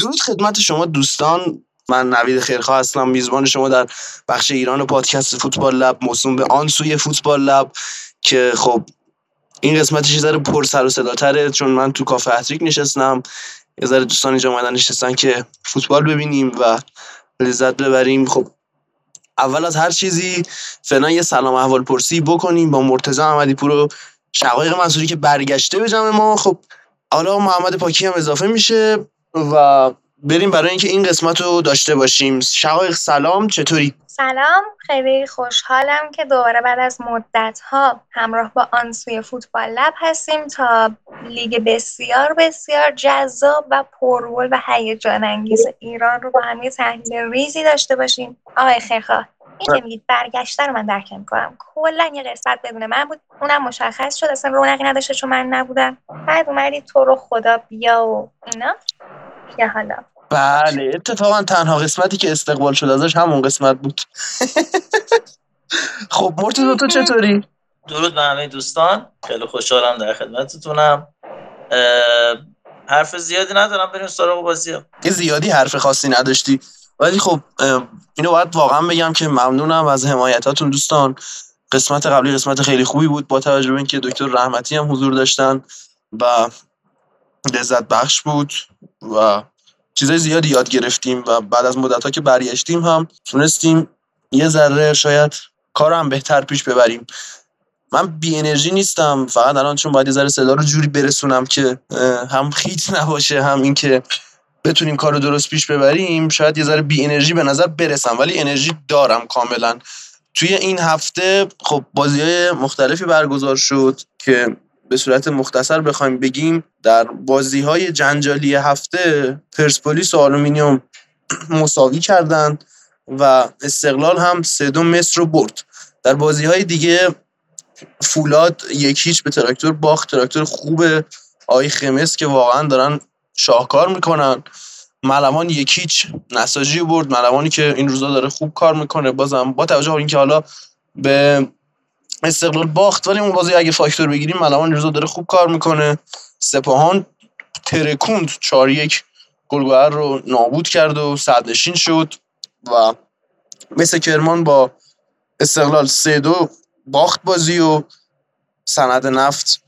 درود خدمت شما دوستان. من نوید خیرخواه هستم میزبان شما در بخش ایران پادکست فوتبال لب موسوم به آن سوی فوتبال لب که خب این قسمتش یه ذره پر سر و صداتره چون من تو کافه هتریک نشستم. یه ذره دوستان اینجا اومدن نشستن که فوتبال ببینیم و لذت ببریم. خب اول از هر چیزی فعلا یه سلام احوال پرسی بکنیم با مرتضی احمدی پور و شقایق منصوری که برگشته به جمع ما. خب حالا محمد پاکی هم اضافه میشه. و بریم برای اینکه این قسمت رو داشته باشیم. شقایق سلام چطوری؟ سلام خیلی خوشحالم که دوباره بعد از مدت ها همراه با آنسوی فوتبال لب هستیم تا لیگ بسیار بسیار جذاب و پرگل و هیجان انگیز ایران رو با هم یه تحلیل ریزی داشته باشیم. آقای خیرخواه. این که میگید برگشته رو من درک کنم کلا یه قسمت بدون من بود. اونم مشخص شد. اصلا رونقی نداشته چون من نبودم. بعد اومدی تو رو خدا بیا و اینا. یا حالا. بله اتفاقا تنها قسمتی که استقبال شد ازش همون قسمت بود. خب مرتضی تو چطوری؟ درود به همه دوستان. خیلی خوشحالم در خدمتتونم. حرف زیادی ندارم بریم سراغ بازی یه زیادی حرف خاصی نداشتی. ولی خب اینو باید واقعا بگم که ممنونم از حمایتاتون دوستان. قسمت قبلی قسمت خیلی خوبی بود با توجه به اینکه دکتر رحمتی هم حضور داشتن و لذت بخش بود و چیزای زیادی یاد گرفتیم و بعد از مدت ها که برگشتیم هم تونستیم یه ذره شاید کار بهتر پیش ببریم. من بی انرژی نیستم فقط الان چون باید یه ذره صدا رو جوری برسونم که هم خیت نباشه هم اینکه بتونیم کار درست پیش ببریم شاید یه ذره بی انرژی به نظر برسم ولی انرژی دارم کاملا. توی این هفته خب بازی های مختلفی برگزار شد که به صورت مختصر بخوایم بگیم در بازی های جنجالی هفته پرسپولیس و آلومینیوم مساوی کردند و استقلال هم سه دو مس رو برد. در بازی های دیگه فولاد یک هیچ به تراکتور باخت. تراکتور خوب آقای خمز که واقعا دارن شاهکار می‌کنن. ملوان یک هیچ نساجی برد. ملوانی که این روزا داره خوب کار می‌کنه. بازم با توجه به اینکه حالا به استقلال باخت ولی اون بازی اگه فاکتور بگیریم ملوان روزا داره خوب کار می‌کنه. سپاهان ترکوند 4 یک گلگوهر رو نابود کرد و صدنشین شد و مثل کرمان با استقلال سه دو باخت بازی و سند نفت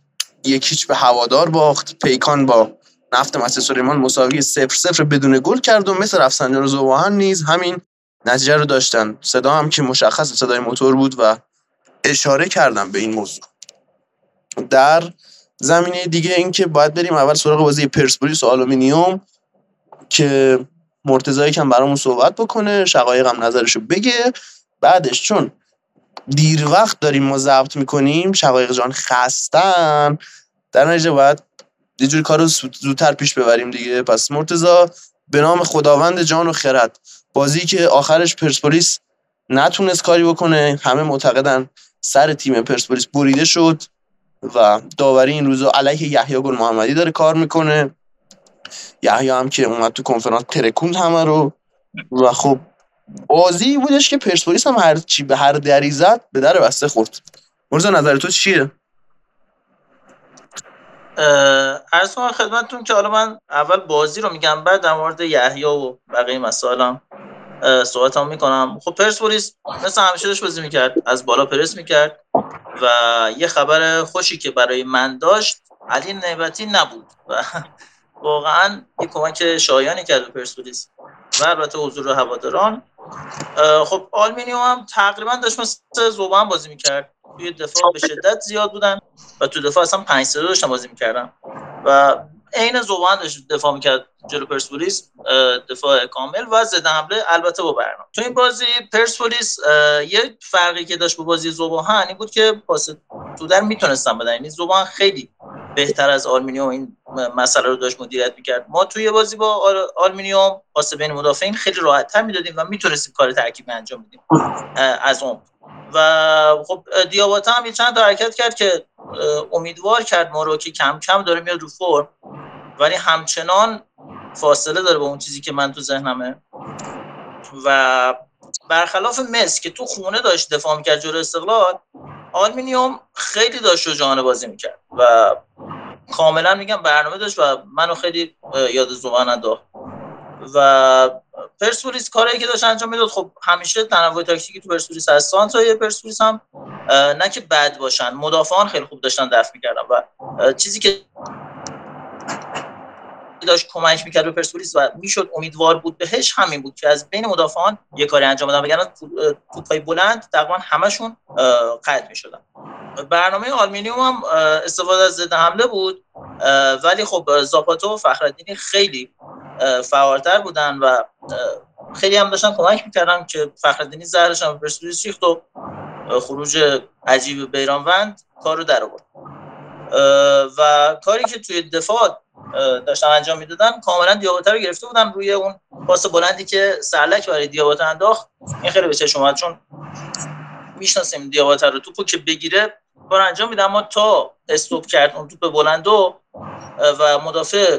یکیچ به هوادار باخت. پیکان با نفت مسجد سلیمان مساوی سفر سفر بدون گل کرد و مثل رفسنجان و زباهن نیز همین نتیجه رو داشتن. صدا هم که مشخص صدای موتور بود و اشاره کردم به این موضوع. در زمینه دیگه اینکه باید بریم اول سراغ بازی پرسپولیس و آلومینیوم که مرتضی یه کم برامون صحبت بکنه شقایق هم نظرشو بگه. بعدش چون دیر وقت داریم ما ضبط می‌کنیم شقایق جان خسته‌ن در نتیجه باید یه جوری کار رو زودتر پیش ببریم دیگه. پس مرتضی به نام خداوند جان و خرد. بازی که آخرش پرسپولیس نتونست کاری بکنه. همه معتقدن سر تیم پرسپولیس بریده شد و داوری این روزا علیه یحیی گل محمدی داره کار می‌کنه. یحیی هم که اومد تو کنفرانس ترکوند همه رو و خب بازی بودش که پرسپولیس هم هر چی به هر دری زد به در بسته خورد. مرزا نظر تو چیه؟ ارز کنم خدمتتون که حالا من اول بازی رو میگم بعد در مورد یحیی و بقیه مسائلم صحبت هم می‌کنم. خب پرسپولیس مثل همیشه داشت بازی می‌کرد از بالا پرس می‌کرد و یه خبر خوشی که برای من داشت علی نعمتی نبود و واقعا یه کمک شایانی کرد پرسپولیس و البته حضور هواداران. خب آلمینیوم هم تقریبا داشت مثل زوبان بازی می‌کرد. توی دفاع به شدت زیاد بودن و تو دفاع اصلا 5 3 داشتن بازی می‌کردن و عین ذوب‌آهن داشت دفاع می‌کرد جلو پرسپولیس دفاع کامل و ضد حمله. البته با برنامه. تو این بازی پرسپولیس یه فرقی که داشت با بازی ذوب‌آهن این بود که پاس تو در می‌تونستن بدن. یعنی ذوب‌آهن خیلی بهتر از آلومینیوم این مسئله رو داشت مدیریت می‌کرد. ما توی بازی با آلومینیوم پاس بین مدافعین خیلی راحت تر می‌دادیم و می‌تونستیم کار ترکیبی انجام بدیم از اون و خب دیاباتا هم چند تا حرکت کرد که امیدوار کرد ما رو که کم کم داره میاد رو فرم. ولی همچنان فاصله داره با اون چیزی که من تو ذهنمه. و برخلاف مس که تو خونه داشت دفاع می‌کرد جلو استقلال آلمینیوم خیلی داشت شجاعانه بازی می‌کرد. و کاملا میگم برنامه داشت و منو خیلی یاد زبان انداخت. و پرسپولیس کاری که داشت انجام می‌داد خب همیشه تنوع تاکتیکی تو پرسپولیس هست. سانتای پرسپولیس هم نه که بد باشن مدافعان خیلی خوب داشتن دفع می‌کردن و چیزی که داشت کمک می‌کرد به پرسپولیس و می‌شد امیدوار بود بهش همین بود که از بین مدافعان یه کاری انجام بدن. وگرنه توپای بلند تقریبا همشون قطع می‌شدن. برنامه آلمینیوم هم استفاده از ضد حمله بود ولی خب زاپاتو و فخرالدینی خیلی فعالتر بودن و خیلی هم داشتن کمک می‌کردن که فخرالدینی زهرش هم پرسپولیس ریخت و خروج عجیب بیرانوند کار رو در آورد. و کاری که توی دفاع داشتن انجام می‌دادن کاملا دیاباته رو گرفته بودن روی اون پاس بلندی که سرلک برای دیاباته انداخت. این خیلی به چشم چون می‌شناسیم دیاباته رو توپو که بگیره کار انجام میده اما تا استوب کرد اون توپ بلندو و مدافع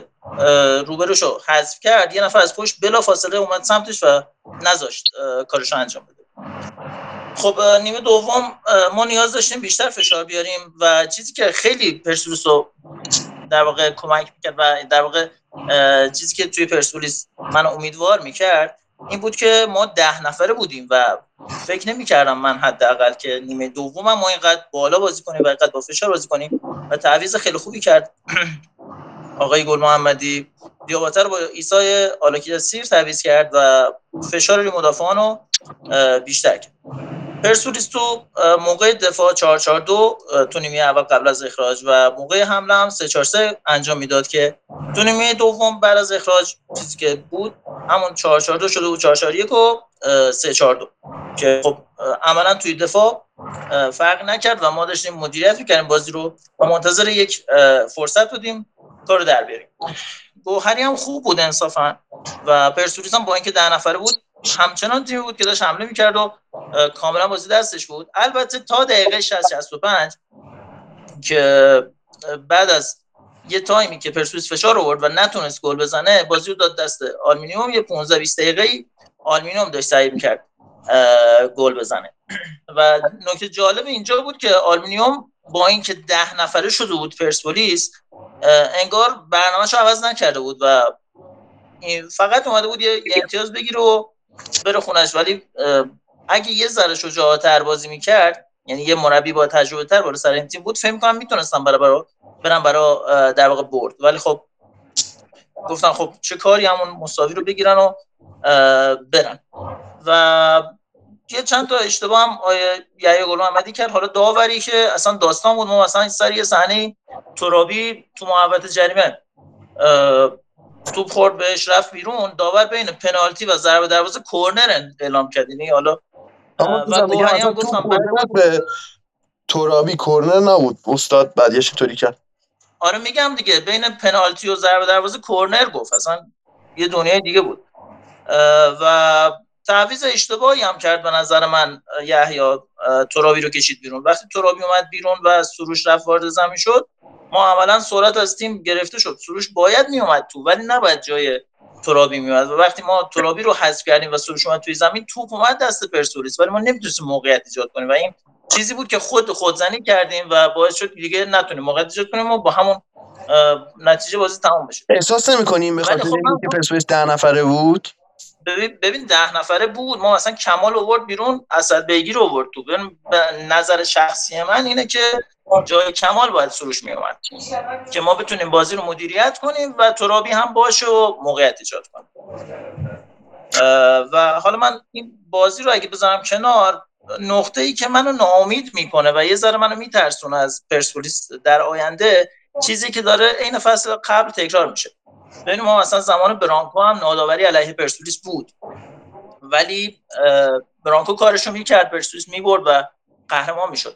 روبروشو حذف کرد یه نفر از پشت بلا فاصله اومد سمتش و نذاشت کارشو انجام بده. خب نیمه دوم ما نیاز داشتیم بیشتر فشار بیاریم و چیزی که خیلی پرسپولیس در واقع کمک می‌کرد و در واقع چیزی که توی پرسپولیس من امیدوار می‌کرد این بود که ما ده نفره بودیم و فکر نمی‌کردم من حداقل که نیمه دوم ما اینقدر بالا بازی کنیم و اینقدر با فشار بازی کنیم. و تعویض خیلی خوبی کرد. آقای گل محمدی دیاباتر با ایسای آلاکی سیر تعویض کرد و فشار روی مدافعان رو بیشتر کرد. پرسپولیس تو موقع دفاع 442 تو نیمه اول قبل از اخراج و موقع حمله هم 343 انجام می‌داد که تو نیمه دوم بعد از اخراج چیزی که بود همون 442 شده و 441 و 342 که خب عملا توی دفاع فرق نکرد و ما داشتیم مدیریت می‌کردیم بازی رو و منتظر یک فرصت بودیم کارو در بیاریم. گوهری هم خوب بود انصافا و پرسپولیس هم با اینکه ده نفره بود همچنان تیمی بود که داشت حمله می‌کرد و کاملا بازی دستش بود. البته تا دقیقه 60 65 که بعد از یه تایمی که پرسپولیس فشار آورد و نتونست گل بزنه بازی رو داد دست آلمینیوم. یه 15 20 دقیقه آلمینیوم داشت سعی می‌کرد گل بزنه. و نکته جالب اینجا بود که آلمینیوم با اینکه ده نفره شده بود پرسپولیس انگار برنامه‌شو عوض نکرده بود و فقط اومده بود یه امتیاز بگیره و بره خونش. ولی اگه یه ذره شجاعتر بازی می‌کرد یعنی یه مربی با تجربه تر بالا سر این تیم بود فکر کنم می‌تونستم برای برای برم برای در واقع برد. ولی خب گفتن خب چه کاری همون مساوی رو بگیرن و برن. و یه چند تا اشتباه هم آیه یحیی گل محمدی کرد. حالا داوری که اصلا داستان بود ما مثلا سر یه صحنه ترابی تو محوطه جریمه توپ خورد بهش رفت بیرون. داور بین پنالتی و ضربه دروازه کورنر اعلام کرد. یعنی حالا هم گفتم به ترابی کورنر نبود. استاد بعدیش طوری کرد. آره میگم دیگه بین پنالتی و ضربه دروازه کورنر گفت. اصلا یه دنیای دیگه بود. و تعویض اشتباهی هم کرد به نظر من یحیی ترابی رو کشید بیرون. وقتی ترابی اومد بیرون و سروش رفت وارد زمین شد ما عملا سرعت از تیم گرفته شد. سروش باید میومد تو ولی نباید جای ترابی میومد و وقتی ما ترابی رو حذف کردیم و سروش اومد توی زمین توپ اومد دست پرسپولیس. ولی ما نمی‌تونستیم موقعیت ایجاد کنیم. و این چیزی بود که خود خودزنی کردیم و باعث شد دیگه نتونیم موقعیت ایجاد کنیم و با همون نتیجه بازی تمام بشه. احساس نمی‌کنیم به خاطر خب اینکه پرسپولیس ده نفره بود؟ ببین ده نفره بود. ما اصلا کمال آورد بیرون اسد بیگیر آورد تو. به نظر شخصی من اینه که جای کمال باید سروش می اومد که ما بتونیم بازی رو مدیریت کنیم و ترابی هم باشه و موقعیت ایجاد کنیم. و حالا من این بازی رو اگه بذارم کنار نقطه ای که منو ناامید می‌کنه و یه ذره منو میترسونه از پرسپولیس در آینده چیزی که داره عین فصل قبل تکرار میشه. ببین ما مثلا زمان برانکو هم ناداوری علیه پرسپولیس بود. ولی برانکو کارشو می‌کرد پرسپولیس می‌برد و قهرمان می‌شد.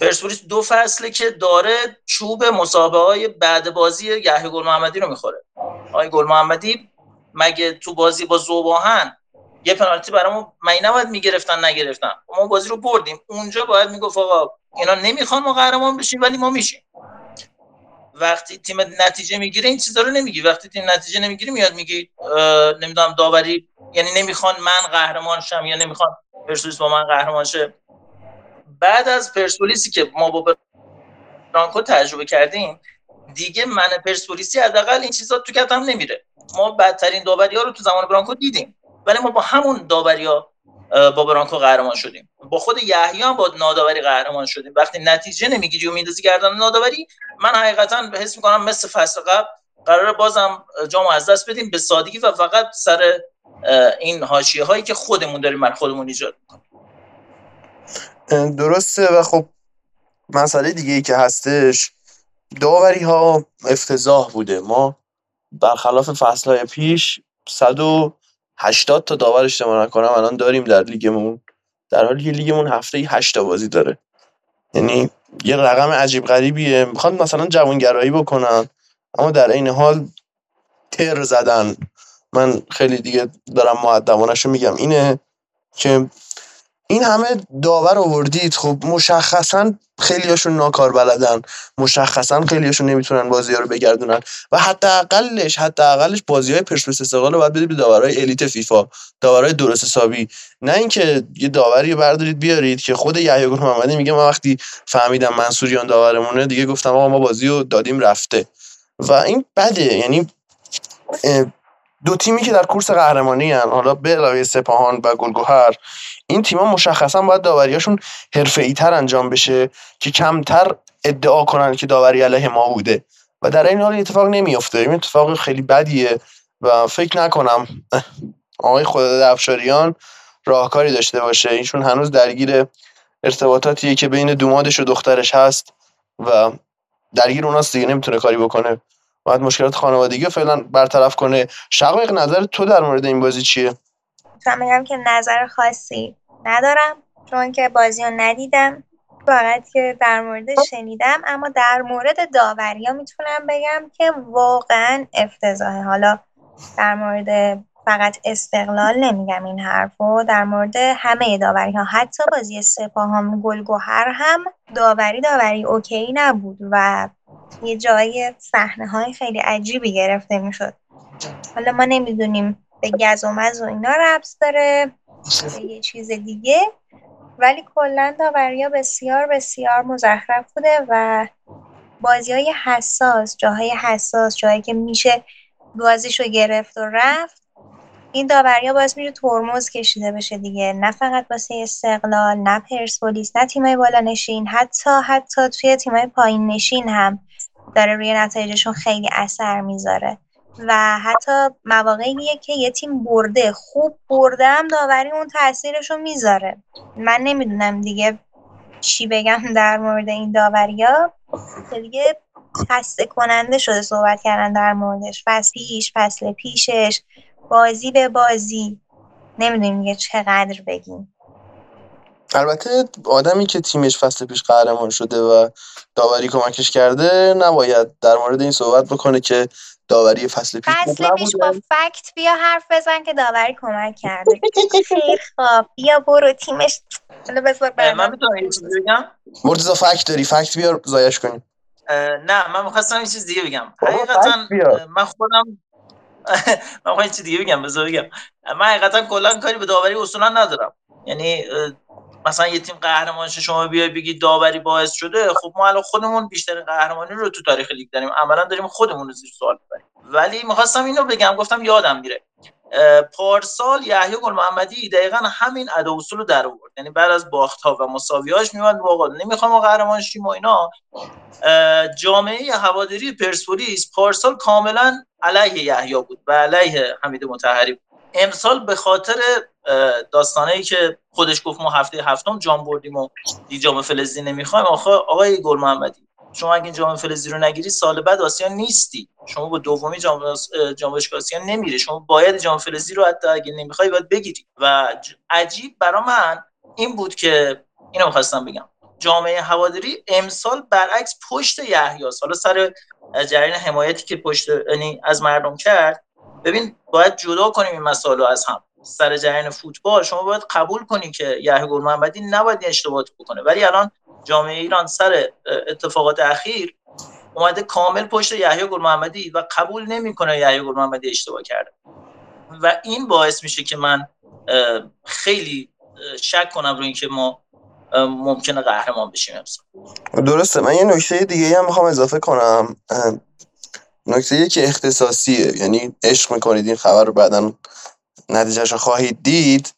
پرسپولیس دو فصله که داره چوب مسابقه های بعد بازی یحیی گل محمدی رو می‌خوره. آقای گل محمدی مگه تو بازی با زوباهن یه پنالتی برامون مگه نباید می‌گرفتن نگرفتن؟ ما بازی رو بردیم. اونجا باید می‌گفت آقا اینا نمی‌خوان ما قهرمان بشیم ولی ما میشیم. وقتی تیم نتیجه می‌گیره این چیزا رو نمیگی. وقتی تیم نتیجه نمی‌گیره میاد میگی نمی‌دونم داوری یعنی نمی‌خوان من قهرمان شم یا نمی‌خوان پرسپولیس با من قهرمان شه. بعد از پرسپولیسی که ما با برانکو تجربه کردیم دیگه من پرسپولیسی حداقل این چیزا تو کتم نمیره. ما بدترین داوری ها رو تو زمان برانکو دیدیم. ولی ما با همون داوری ها با برانکو قهرمان شدیم. با خود یحیی هم با ناداوری قهرمان شدیم. وقتی نتیجه نمی‌گیری و میندازی گردن ناداوری من حقیقتا حس می‌کنم مثل فصل قبل قرار بازم جام از دست بدیم به سادگی و فقط سر این حاشیه هایی که خودمون داریم من خودمون ایجاد درسته و خب مسئله دیگه ای که هستش داوری ها افتضاح بوده. ما برخلاف فصل های پیش 180 تا داور اشتباه نکنم الان داریم در لیگمون. در حالی که لیگمون هفته ای 8 تا بازی داره. یعنی یه رقم عجیب غریبیه. می‌خوان مثلا جوانگرایی بکنن اما در این حال تر زدن. من خیلی دیگه دارم معدبانش رو میگم. اینه که این همه داور آوردید. خب مشخصا خیلیاشون ناکار بلدن. مشخصا خیلیاشون نمی‌تونن بازی ها رو بگردونن. و حتی اقلش حتی اقلش بازی های پرسپولیس استقلال رو باید بدید به داورای الیت فیفا. داورای درست حسابی. نه اینکه یه داوری بردارید بیارید که خود یحیی گل محمدی میگه ما وقتی فهمیدم منصوریان داورمونه دیگه گفتم آقا ما بازی رو دادیم رفته. و این بده. یعنی دو تیمی که در کورس قهرمانی هن. حالا به علاوه سپاهان و گلگهر این تیم‌ها مشخصا باید داوریاشون حرفه‌ای تر انجام بشه که کمتر ادعا کنن که داوری علیه ما بوده. و در این حال اتفاق نمیافته. این اتفاق خیلی بدیه و فکر نکنم آقای خداداد افشاریان راهکاری داشته باشه. ایشون هنوز درگیر ارتباطاتیه که بین دومادش و دخترش هست و درگیر اوناست دیگه نمی‌تونه کاری بکنه. باید مشکلات خانوادگی فعلا برطرف کنه. شقایق نظر تو در مورد این بازی چیه؟ می‌تونم بگم که نظر خاصی ندارم چون که بازی رو ندیدم. فقط که در مورد شنیدم اما در مورد داوری ها می‌تونم بگم که واقعا افتضاحه. حالا در مورد فقط استقلال نمیگم این حرفو در مورد همه داوری ها حتی بازی سپاهان گلگوهر هم داوری داوری اوکی نبود و یه جای صحنه های خیلی عجیبی گرفته می‌شد. حالا ما نمی‌دونیم به گز و مز و اینا ربط داره به یه چیز دیگه. ولی کلا داوریا بسیار بسیار مزخرف بوده و بازی های حساس جاهای حساس جایی که میشه گازیشو گرفت و رفت این داوریا باعث میشه ترمز کشیده بشه دیگه. نه فقط واسه استقلال نه پرسپولیس نه تیمای بالا نشین حتی حتی توی تیمای پایین نشین هم داره روی نتایجشون خیلی اثر می‌ذاره. و حتی مواقعیه که یه تیم برده خوب برده هم داوری اون تاثیرشو می‌ذاره. من نمی‌دونم دیگه چی بگم در مورد این داوریا. دیگه خسته کننده شده صحبت کردن در موردش. فصل پیش فصل پیشش بازی به بازی. نمی‌دونیم دیگه چقدر بگیم. البته آدمی که تیمش فصل پیش قهرمان شده و داوری کمکش کرده نباید در مورد این صحبت بکنه که داوری فصل پیش فصل پیش با فکت بیا حرف بزن که داوری کمک کرده. خیلی خواب بیا برو تیمش من می‌تونم یه چیزی بگم؟ مرتضی فکت داری. فکت بیار زایش کنیم. نه من می‌خواستم یه چیز دیگه بگم. حقیقتا من خودم من یه چیز دیگه بگم. بذار بگم. من حقیقتا کلا کاری به داوری اصولا ندارم. یعنی مثلا یه تیم قهرمان شما بیای بگی داوری باعث شده خب ما الان خودمون بیشتر قهرمانی رو تو تاریخ لیگ داریم. عملا داریم خودمون رو زیر سوال ببریم ولی می‌خواستم اینو بگم گفتم یادم میره. پارسال یحیی گل محمدی دقیقا همین ادا اصول رو در آورد. یعنی بعد از باخت ها و مساویاش میومد واقعا نمی‌خوام ما قهرمان شیم و اینا. جامعه هواداری پرسپولیس پارسال کاملا علیه یحیی بود و علیه حمید مطهری امسال به خاطر داستانه که خودش گفت ما هفته هفتم جام بردیم و دی جام فلزی نمی‌خوایم. آخه آقای گل محمدی شما اگه جام فلزی رو نگیری سال بعد آسیا نیستی. شما با دومی جام جام آسیا نمیره شما باید جام فلزی رو حتی اگه نمی‌خوای باید بگیری. و عجیب برا من این بود که اینو خواستم بگم. جامعه هواداری امسال برعکس پشت یحیاس حالا سر جریان حمایتی که پشت یعنی از مردم کرد ببین باید جدا کنیم این مسائل از هم. سر جریان فوتبال شما باید قبول کنی که یحیی محمدی نباید اشتباهات بکنه. ولی الان جامعه ایران سر اتفاقات اخیر اومده کامل پشت یحیی محمدی و قبول نمی‌کنه یحیی محمدی اشتباه کرده. و این باعث میشه که من خیلی شک کنم روی اینکه ما ممکنه قهرمان بشیم درسته. من یه نکته دیگه هم می‌خوام اضافه کنم. نکته که اختصاصیه. یعنی عشق می‌کنید این خبر رو بعدا نتیجهش رو خواهید دید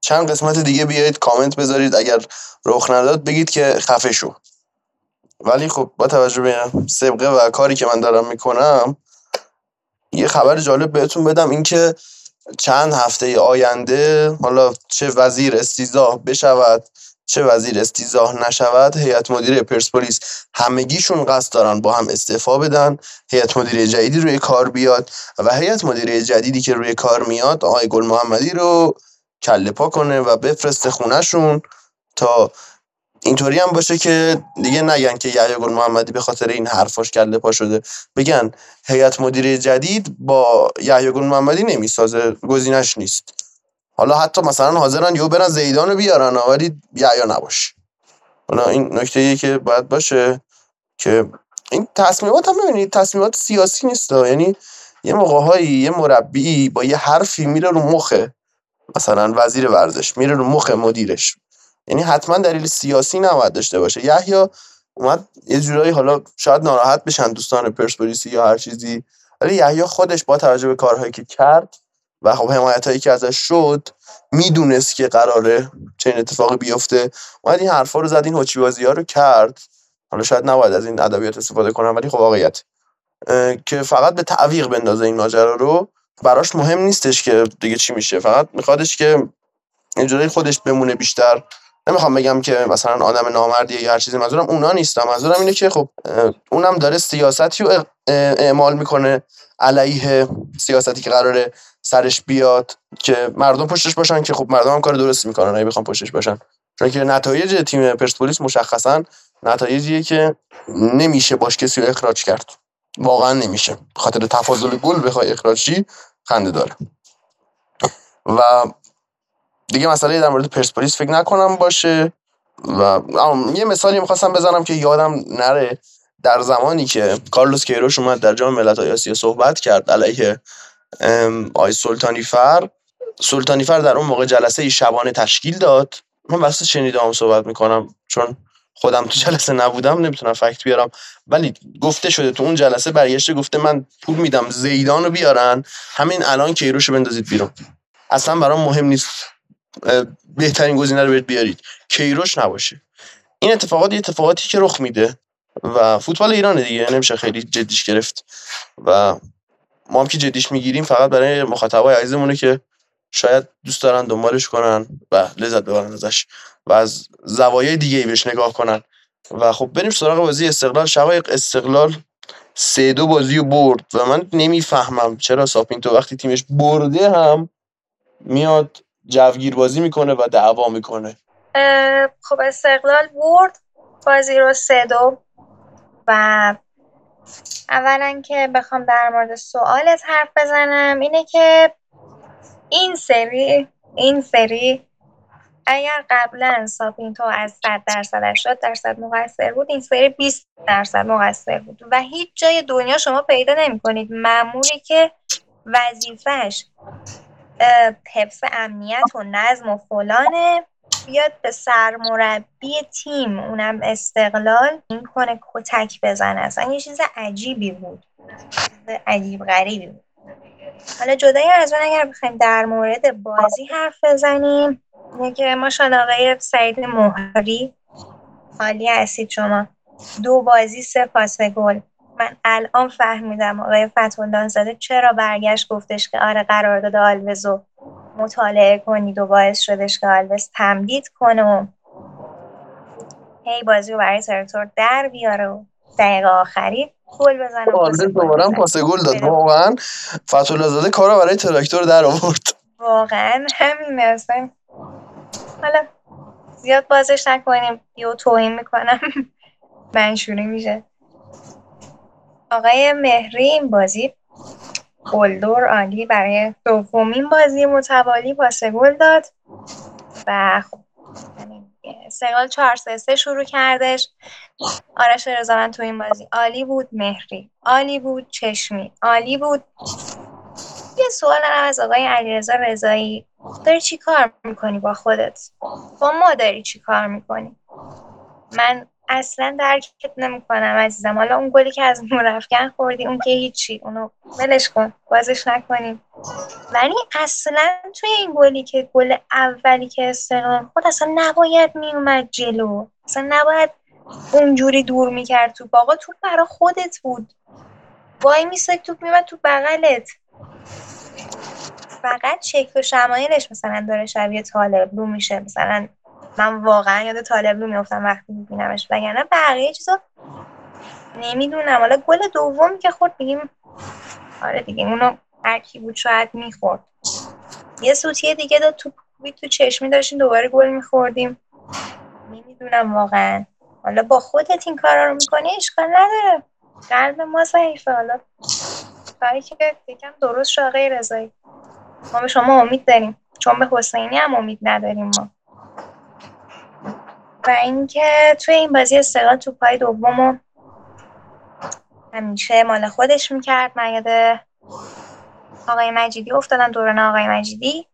چند قسمت دیگه بیایید کامنت بذارید. اگر رخ نداد بگید که خفه شو ولی خب با توجه به سبقه و کاری که من دارم می‌کنم یه خبر جالب بهتون بدم اینکه چند هفته آینده حالا چه وزیر استیزاه بشود چه وزیر استیزاه نشود هیئت مدیره پرسپولیس همگیشون قصد دارن با هم استعفا بدن هیئت مدیره جدیدی روی کار بیاد و هیئت مدیره جدیدی که روی کار میاد آقای گل محمدی رو کله پا کنه و بفرسته خونهشون تا اینطوری هم باشه که دیگه نگن که یحیی گل محمدی به خاطر این حرفاش کله پا شده. بگن هیئت مدیره جدید با یحیی گل محمدی نمی‌سازه گزینش نیست. حالا حتی مثلا حاضرن یهو برن زیدان رو بیارن ولی یحیی نباشه حالا این نکته که باید باشه که این تصمیمات هم ببینید تصمیمات سیاسی نیست یعنی یه موقع یه مربی با یه حرفی میره رو مخه مثلا وزیر ورزش میره رو مخ مدیرش. یعنی حتما دلیل سیاسی نباید داشته باشه. یحیی اومد یه جورایی حالا شاید ناراحت بشن دوستان پرسپولیسی یا هر چیزی ولی یحیی خودش با توجه به کارهایی که کرد و خب حمایت هایی که ازش شد می‌دونست که قراره چنین اتفاقی بیفته. اومد این حرفا رو زد این هوچی بازی ها رو کرد. حالا شاید نباید از این ادبیات استفاده کنم ولی خب واقعیت. که فقط به تعویق بندازه این ماجرا رو براش مهم نیستش که دیگه چی میشه. فقط میخوادش که اینجوری خودش بمونه بیشتر. نمی‌خوام بگم که مثلا آدم نامردیه یا هر چیزی منظورم اونا نیستم منظورم اینه که خب اونم داره سیاستی رو اعمال می‌کنه علیه سیاستی که قراره سرش بیاد که مردم پشتش باشن که خب مردم هم کار درست می‌کنن اگه بخوام پشتش باشن چون که نتایج تیم پرسپولیس مشخصا نتایجیه که نمیشه باش کسی رو اخراج کرد. واقعا نمیشه. خاطر تفاضل گل بخوای اخراجی خنده داره. و دیگه مسئله در مورد پرسپولیس فکر نکنم باشه. و یه مثالی می‌خواستم بزنم که یادم نره. در زمانی که کارلوس کیروش اومد در جام ملت‌های آسیا صحبت کرد علیه آی سلطانی فر در اون موقع جلسه شبانه تشکیل داد. من واسه شنیده هم صحبت می‌کنم چون خودم تو جلسه نبودم نمی‌تونم فکت بیارم. ولی گفته شده تو اون جلسه برگشته گفته من پول میدم زیدان رو بیارن. همین الان کیروش رو بندازید بیرون. اصلا برام مهم نیست بهترین گزینه رو بیارید. کیروش نباشه. این اتفاقات اتفاقاتی که رخ میده و فوتبال ایران دیگه نمیشه خیلی جدیش گرفت و ما هم که جدیش می‌گیریم فقط برای مخاطبای عزیزمونه که شاید دوست دارن دنبالش کنن و لذت ببرن ازش و از زوایای دیگه بهش نگاه کنن. و خب بریم سراغ بازی استقلال. شقایق استقلال سه دو بازی رو برد و من نمی‌فهمم چرا ساپینتو وقتی تیمش برده هم میاد جوگیر بازی می‌کنه و دعوا می‌کنه. خب استقلال برد بازی رو سه دو و اولا که بخوام در مورد سوالت حرف بزنم اینه که این سری این سری اگر قبلا ساپینتو از 100 درصد 80 درصد مقصر بود این سری 20 درصد مقصر بود و هیچ جای دنیا شما پیدا نمی کنید معمولی که وظیفش حفظ امنیت و نظم و فلانه. بیاد به سرمربی تیم اونم استقلال این کنه کتک بزنه. اصلا یه چیز عجیبی بود. عجیب غریبی بود. حالا جدای از اون اگر بخوایم در مورد بازی حرف بزنیم که شاید آقای سعید مهری حالی هستید شما. دو بازی سه پاس گل. من الان فهمیدم آقای فتحالله زاده چرا برگشت گفتش که آره قرارداد آلوز رو مطالعه کنید و باعث شدش که آلوز تمدید کنه و هی بازی رو برای تراکتور در بیاره و دقیقه آخری گل بزنه آلوز دوباره پاس گل داد. واقعا فتحالله زاده کارا برای تراکتور در آورد. واقعا همین اصلا حالا زیاد بازش نکنیم. یه توهین می‌کنم. منشوری میشه. آقای مهری این بازی گلدور عالی برای دومین بازی متوالی پاس گل داد و سگال 4 3 شروع کردش. آرش رضا تو این بازی عالی بود. مهری عالی بود. چشمی عالی بود. یه سوال دارم از آقای علیرضا رضایی. داری چی کار می‌کنی با خودت؟ با ما داری چی کار می‌کنی؟ من اصلا درکت نمی‌کنم عزیزم. حالا اون گلی که از مرفکن خوردی اون که هیچی. اونو ولش کن بازش نکنیم. ولی اصلا توی این گلی که گل اولی که استقلال خود اصلا نباید میومد جلو. اصلا نباید اونجوری دور می‌کرد تو باقا تو برا خودت بود. وای میسه توپ میومد تو بغلت. فقط شکل و شمایلش مثلا داره شبیه طالبلو میشه. مثلا من واقعا یاد طالبلو میافتم وقتی میبینمش وگرنه بقیه چیزا نمی‌دونم. حالا گل دوم که خورد بگیم آره دیگه اونو هر کی بود شاید می‌خورد. یه سوتیه دیگه داد تو تو چشمی داشتیم دوباره گل میخوردیم. نمی‌دونم واقعا. حالا با خودت این کارا رو می‌کنی اشکال نداره. قلب ما ضعیفه. حالا کاری که یکم درست آقای رضایی. ما به شما امید داریم. چون به حسینی هم امید نداریم ما. و اینکه توی این بازی استقلال تو پای دوم همیشه مال خودش می‌کرد. من یاد آقای مجیدی افتادم دوران آقای مجیدی؟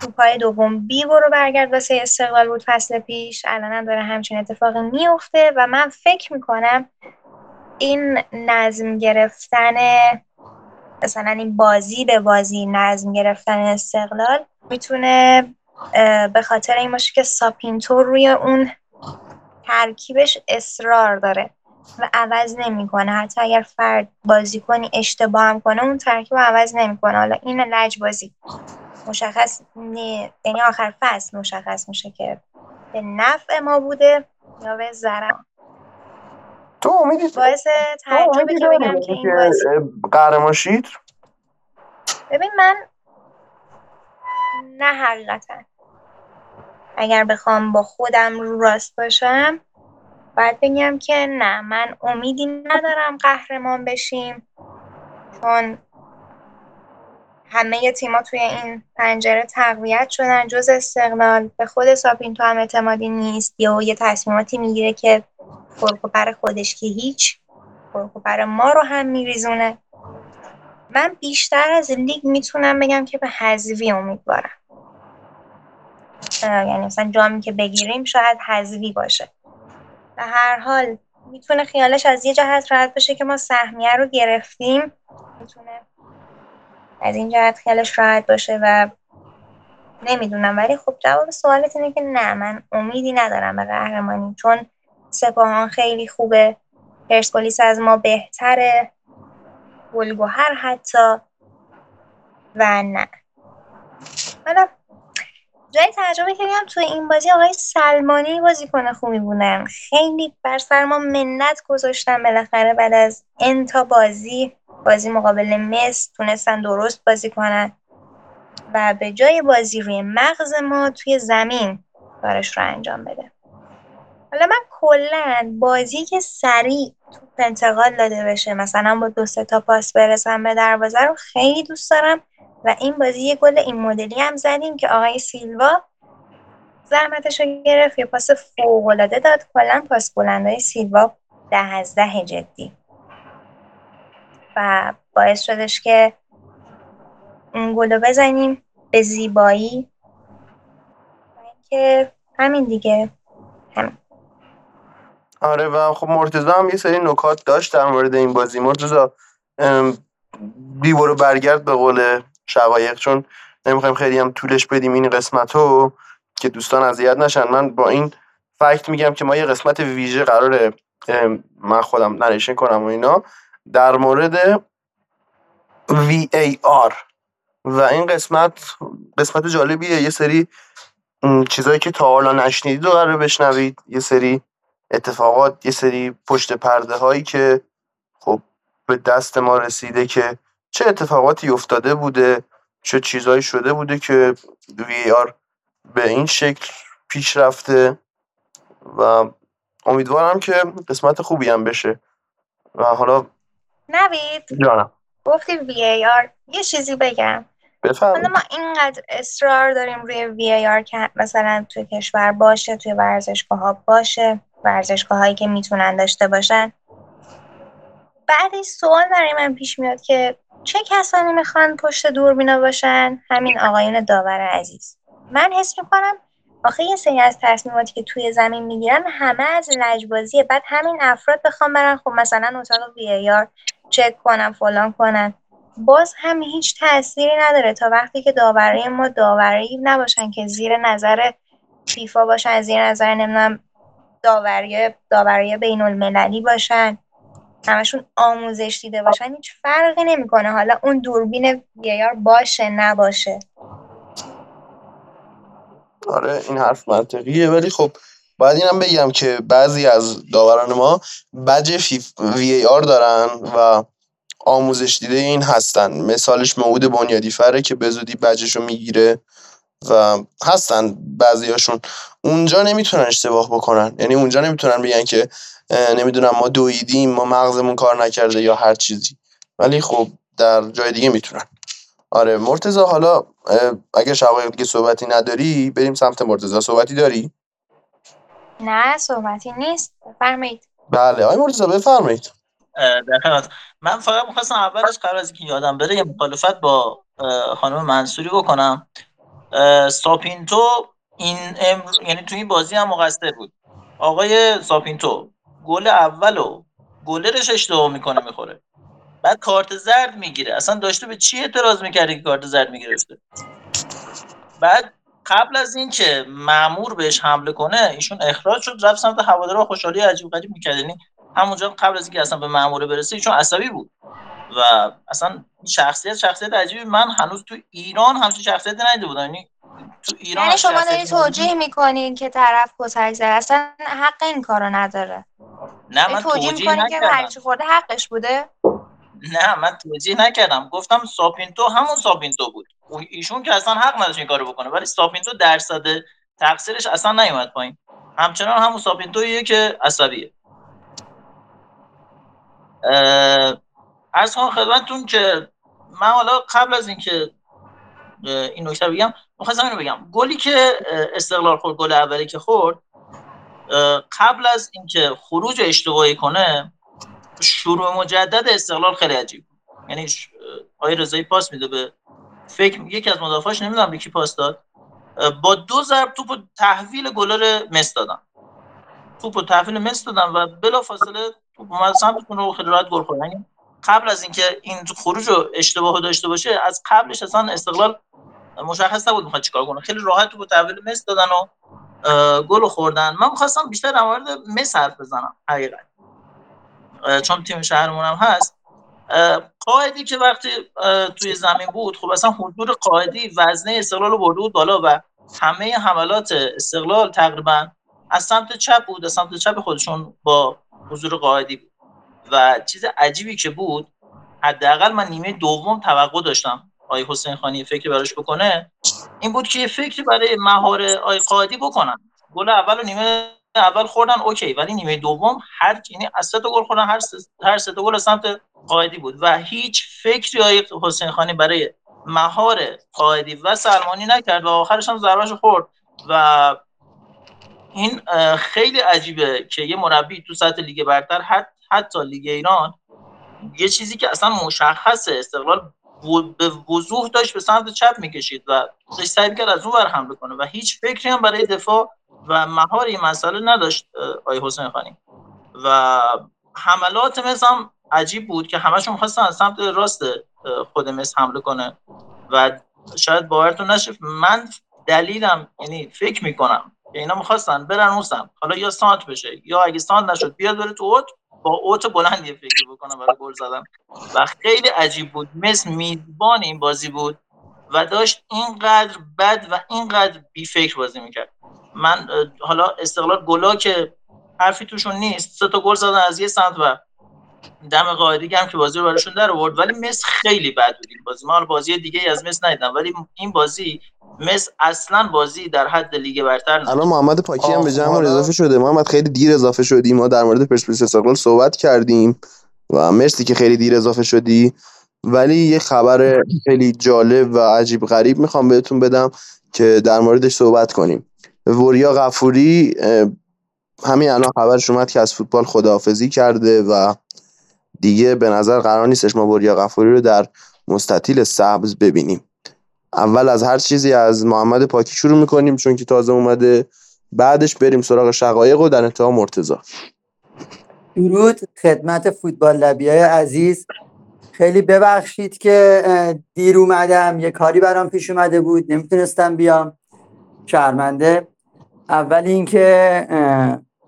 تو پای دوم بی برو برگرد واسه استقلال بود فصل پیش. الان داره همچین اتفاقی میفته و من فکر می‌کنم این نظم گرفتن مثلا این بازی به بازی نظم گرفتن استقلال می‌تونه به خاطر این باشه که ساپینتور روی اون ترکیبش اصرار داره و عوض نمی‌کنه. حتی اگر فرد بازی کنی اشتباه هم کنه اون ترکیب عوض نمی‌کنه. حالا این لج بازی مشخص یعنی آخر فصل مشخص میشه که به نفع ما بوده یا به ضرر. تو امیدی باعث تعجبه که بگم که این بازی قهرمان ببین من نه حقیقتا. اگر بخوام با خودم رو راست باشم باید بگم که نه من امیدی ندارم قهرمان بشیم چون همه تیما توی این پنجره تقویت شدن جز استقلال. به خود ساپینتو هم اعتمادی نیست. یا یه تصمیماتی می‌گیره که پر خودش که هیچ پر ما رو هم میریزونه. من بیشتر از لیگ می‌تونم بگم که به حذوی امیدوارم. یعنی مثلا جامی که بگیریم شاید حذوی باشه. به هر حال می‌تونه خیالش از یه جهت راحت باشه که ما سهمیه رو گرفتیم. می‌تونه از این جهت خیالش راحت باشه و نمی‌دونم ولی خب جواب سوالت اینه که نه من امیدی ندارم به قهرمانی چون سپاهان خیلی خوبه. پرسپولیس از ما بهتره. گلگوهر حتی. و نه. حالا جای تجربه کردیم توی این بازی آقای سلمانی بازی کنه خوبی بودن. خیلی بر سر ما منت گذاشتن بالاخره بعد از انتا بازی. بازی مقابل مصر تونستن درست بازی کنن. و به جای بازی روی مغز ما توی زمین کارش رو انجام بده. حالا من کلا بازی که سریع توپ انتقال داده بشه مثلا با دو سه تا پاس برسم به دروازه رو خیلی دوست دارم. و این بازی یه گل این مدلی هم زدیم که آقای سیلوا زحمتش رو گرفت یه پاس فوقالعاده داد. کلا پاس بلندهای سیلوا ده از ده جدی. و باعث شدش که اون گل رو بزنیم به زیبایی. که همین دیگه. همین. آره و خب مرتضی هم یه سری نکات داشت در مورد این بازی. مرتضی بی برو برگرد به قول شقایق چون نمی‌خوایم خیلی هم طولش بدیم این قسمت رو که دوستان اذیت نشن. من با این فکت میگم که ما یه قسمت ویژه قراره من خودم نریشن کنم و اینا. در مورد VAR و این قسمت قسمت جالبیه. یه سری چیزایی که تا حالا نشنیدید رو قراره بشنوید. یه سری اتفاقات یه سری پشت پرده هایی که خب به دست ما رسیده که چه اتفاقاتی افتاده بوده چه چیزهایی شده بوده که وی آر به این شکل پیش رفته؟ و امیدوارم که قسمت خوبی هم بشه. و حالا نوید؟ جانم. گفتی وی آر یه چیزی بگم. حالا ما اینقدر اصرار داریم روی وی آر که مثلا توی کشور باشه توی ورزشگاه ها باشه ورزشگاه هایی که می‌تونن داشته باشن. بعد سوال برای من پیش میاد که چه کسانی می‌خوان پشت دوربینا باشن؟ همین آقایون داور عزیز. من حس می‌کنم آخه یه سری از تصمیماتی که توی زمین می‌گیرن همه از لجبازیه. بعد همین افراد بخوام برن خب مثلا اتاق وی آر چک کنن فلان کنن. باز هم هیچ تأثیری نداره تا وقتی که داوری ما داوری نباشن که زیر نظر فیفا باشن زیر نظر نمی‌دونم داوری داوری بین المللی باشن. همشون آموزش دیده باشن هیچ فرقی نمی‌کنه. حالا اون دوربین ویار باشه نباشه. آره این حرف منطقیه. ولی خب باید اینم بگم که بعضی از داوران ما بج وی ای آر دارن و آموزش دیده این هستن. مثالش موعود بنیادی فره که به زودی بجش می‌گیره و هستن بعضیاشون اونجا نمی‌تونن اشتباه بکنن. یعنی اونجا نمی‌تونن بگن که نمی‌دونم ما دویدیم ما مغزمون کار نکرده یا هر چیزی. ولی خب در جای دیگه می‌تونن. آره مرتضی حالا اگه شقایق دیگه صحبتی نداری بریم سمت مرتضی صحبتی داری؟ نه صحبتی نیست. بفرمایید. بله. آی مرتضی بفرمایید. من فقط می‌خواستم اولش قبل از اینکه یادم بره یه مخالفت با خانم منصوری بکنم. ساپینتو این امر... یعنی تو این بازی هم مقصر بود. آقای ساپینتو گل اول و گلرش اشتباه می‌کنه می‌خوره. بعد کارت زرد می‌گیره. اصلا داشته به چی اعتراض می‌کرده که کارت زرد می‌گرفته بعد قبل از اینکه مامور بهش حمله کنه ایشون اخراج شد رفت سمت هوادارا خوشحالی عجیب غریب می‌کرد. یعنی همونجا قبل از اینکه اصلا به ماموره برسه ایشون عصبی بود. و اصلا شخصیت شخصیت عجیبی. من هنوز تو ایران همچین شخصیتی ندیده بودم. یعنی تو ایران یعنی شما دارید توجیه می‌کنین که طرف کتک زد اصلا حق این کارو نداره. نه من توجیه, توجیه نکردم. که خورده حقش بوده؟ نه من توجیه نکردم. گفتم ساپینتو همون ساپینتو بود. ایشون که اصلا حق نداشت این کارو بکنه ولی ساپینتو درصد تقصیرش اصلا نیومد پایین. همچنان همون ساپینتویه که عصبیه. عرض خواهم خدمتتون که من حالا قبل از اینکه این نکته بگم. می‌خواستم اینو بگم. گلی که استقلال خورد گل اولی که خورد قبل از اینکه خروج اشتباهی کنه شروع مجدد استقلال خیلی عجیب یعنی آقای رضایی پاس میده به فکر یکی از مدافعاش نمی‌دونم به کی پاس داد. با دو ضرب توپ تحویل گلر مس دادن. توپ تحویل مس دادن و بلافاصله توپ اومد سمتتون رو خیلی راحت گل خوردن یعنی قبل از اینکه این خروج رو اشتباه داشته باشه از قبلش اصلا استقلال مشخص نبود می‌خواد چیکار کنه. خیلی راحت تو تحویل مس دادن و گل خوردن. من می‌خواستم بیشتر در مورد مس حرف بزنم حقیقت. چون تیم شهرمون هم هست. قاعدی که وقتی توی زمین بود خب اصلا حضور قاعدی وزنه استقلال رو برده بود بالا و همه حملات استقلال تقریبا از سمت چپ بود از سمت چپ خودشون با حضور قاعدی بود. و چیز عجیبی که بود حداقل من نیمه دوم توقع داشتم آقای حسین خانی فکری براش بکنه این بود که یه فکری برای مهار آقای قایدی بکنن. گل اول و نیمه اول خوردن okay ولی نیمه دوم هر یعنی از گل خوردن هر سه هر سه گل سمت قایدی بود و هیچ فکری آقای حسین خانی برای مهار قایدی و سلمانی نکرد و آخرش هم ضربهش خورد و این خیلی عجیبه که یه مربی تو سطح لیگ برتر حتی حتی لیگ ایران یه چیزی که اصلا مشخصه استقلال به وضوح داشت به سمت چپ می‌کشید و سعی کرد از اون ور حمله کنه و هیچ فکری هم برای دفاع و مهار این مسئله نداشت آی حسین خانی. و حملات مثل عجیب بود که همشون خواستن از سمت راست خود مس حمله کنه و شاید باورتون نشه من دلیلم یعنی فکر می‌کنم که اینا می‌خواستن برن اون حالا یا سانت بشه یا اگه سانت نشد بیاد بره تو اوت. با اوت بلندی فکر بکنم برای گل زدن. و خیلی عجیب بود. مثل میزبان این بازی بود و داشت اینقدر بد و اینقدر بی فکر بازی می‌کرد. من حالا استقلال گلا که حرفی توشون نیست سه تا گل زدن از یه سمت و دم قاعدی هم که بازی رو براشون در آورد. ولی مس خیلی بد بود این بازی. من بازی دیگه ای از مس ندیدم. ولی این بازی مس اصلا بازی در حد لیگ برتر نه الان محمد پاکی هم به جمع اضافه شده. محمد خیلی دیر اضافه شدیم. ما در مورد پرسپولیس استقلال صحبت کردیم و مرسی که خیلی دیر اضافه شدی. ولی یه خبر خیلی جالب و عجیب غریب می‌خوام بهتون بدم که در موردش صحبت کنیم. وریا غفوری همین الان خبرش اومد که از فوتبال خداحافظی کرده و دیگه به نظر قرار نیستش ما وریا غفوری رو در مستطیل سبز ببینیم. اول از هر چیزی از محمد پاکی شروع می‌کنیم چون که تازه اومده. بعدش بریم سراغ شقایق و در انتها مرتضی. درود خدمت فوتبال لبی های عزیز. خیلی ببخشید که دیر اومدم. یه کاری برام پیش اومده بود. نمی‌تونستم بیام. شرمنده. اول اینکه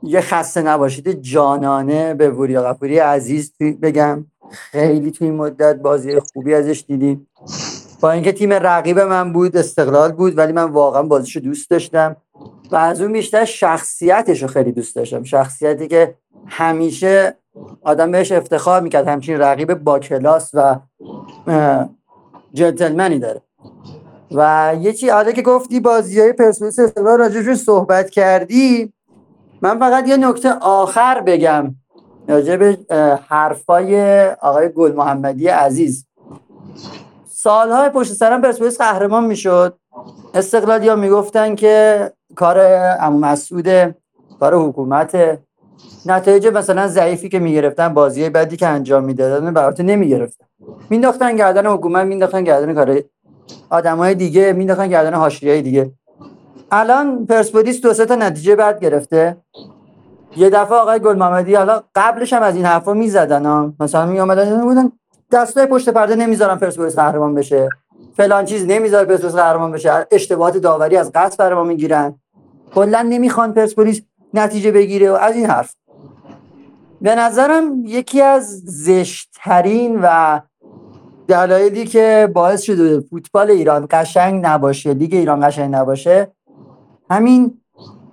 یه خسته نباشید. جانانه به وریا غفوری عزیز بگم خیلی توی این مدت بازی خوبی ازش دیدیم. با اینکه تیم رقیب من بود استقلال بود ولی من واقعا بازیشو دوست داشتم. و از اون بیشتر شخصیتش خیلی دوست داشتم. شخصیتی که همیشه آدم بهش افتخار می‌کرد. همچین رقیب با کلاس و جنتلمنی داره. و یه چی آره که گفتی بازی های پرسپولیس استقلال راجبشون صحبت کردی. من فقط یه نکته آخر بگم راجع به حرفای آقای گل محمدی عزیز. سالهای پشت سرم پرسپولیس قهرمان می‌شد. استقلالی ها می‌گفتن که کار امو مسعود کار حکومت. نتایج مثلا ضعیفی که می‌گرفتن بازی بعدی که انجام می‌دادن برات نمی‌گرفتن. مینداختن گردن حکومت مینداختن گردن کار آدمای دیگه مینداختن گردن حاشیه‌های دیگه. الان پرسپولیس دو سه تا نتیجه بعد گرفته. یه دفعه آقای گل محمدی حالا قبلش هم از این حرفا می‌زدن ها. مثلا می اومدن بودن دستای پشت پرده نمی‌ذارن پرسپولیس قهرمان بشه. فلان چیز نمی‌ذاره پرسپولیس قهرمان بشه. اشتباهات داوری از قصد ما می‌گیرن. کلا نمی‌خوان پرسپولیس نتیجه بگیره و از این حرف. به نظرم یکی از زشتترین و دلایلی که باعث شده فوتبال ایران قشنگ نباشه لیگ ایران قشنگ نباشه همین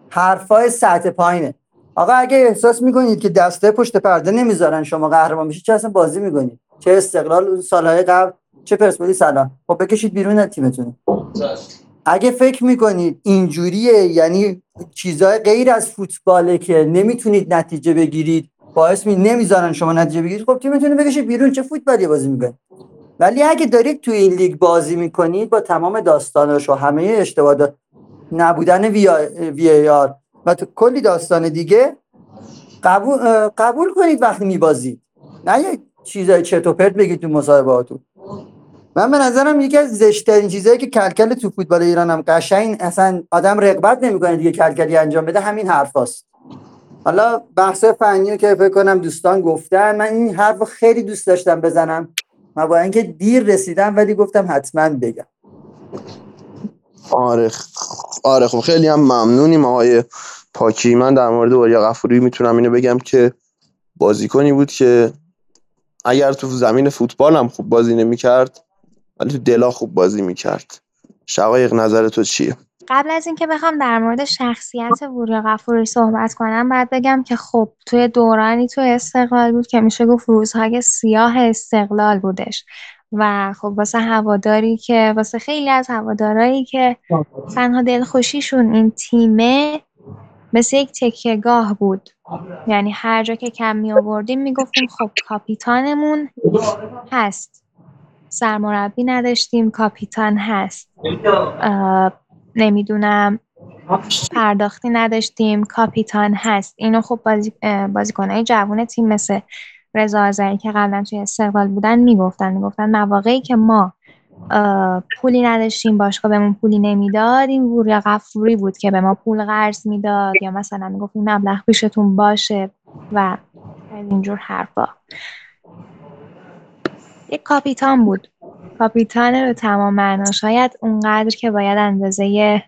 حرفای سطح پایینه. آقا اگه احساس می‌کنید که دسته پشت پرده نمی‌ذارن شما قهرمان بشید چه اصلا بازی می‌کنید؟ چه استقلال سالهای قبل چه پرسپولیس سلام خب بکشید بیرون از تیمتون. اگه فکر می‌کنید اینجوریه یعنی چیزای غیر از فوتباله که نمی‌تونید نتیجه بگیرید باعث می نمی‌ذارن شما نتیجه بگیرید خب تیمتون بکشید بیرون. چه فوتبالی بازی می‌کنید؟ ولی اگه دارید تو این لیگ بازی می‌کنید با تمام داستانش و همه اشتباهات نبودن وی آر و تو کلی داستان دیگه قبول, قبول کنید وقتی میبازید. نه یه چیزای چرت پرت بگید تو مصاحبهاتون من به نظرم یکی از زشترین چیزایی که کلکل تو فوتبال ایران هم قشنگ اصلا آدم رقبت نمی‌کنه دیگه کلکلی انجام بده همین حرفاست. حالا بحث فنی که فکر کنم دوستان گفتن من این حرف خیلی دوست داشتم بزنم. و با اینکه دیر رسیدم ولی گفتم حتما بگم. آره. آره خب خیلی هم ممنونیم آقای پاکی. من در مورد وریا غفوری می‌تونم اینو بگم که بازیکنی بود که اگر تو زمین فوتبال هم خوب بازی نمی‌کرد ولی تو دلا خوب بازی می‌کرد. شقایق نظر تو چیه؟ قبل از اینکه بخوام در مورد شخصیت وریا غفوری صحبت کنم باید بگم که خب توی دورانی تو استقلال بود که میشه گفت روزهای سیاه استقلال بودش. و خب واسه هواداری که واسه خیلی از هوادارایی که تنها دلخوشیشون این تیمه مثل یک تکیهگاه بود. یعنی هر جا که کم می آوردیم می‌گفتیم خب کاپیتانمون هست. سرمربی نداشتیم کاپیتان هست. نمی‌دونم پرداختی نداشتیم کاپیتان هست. اینو خب بازی بازیکنهای جوون تیم مثل رضا آذری که قبلا توی استقلال بودن می‌گفتن می‌گفتن مواقعی که ما پولی نداشتیم باشگاه بهمون پولی نمی‌داد این وریا غفوری بود که به ما پول قرض می‌داد یا مثلا می‌گفت این مبلغ پیشتون باشه و اینجور حرفا. یک کاپیتان بود. کاپیتان رو تمام معنا شاید اونقدر که باید اندازه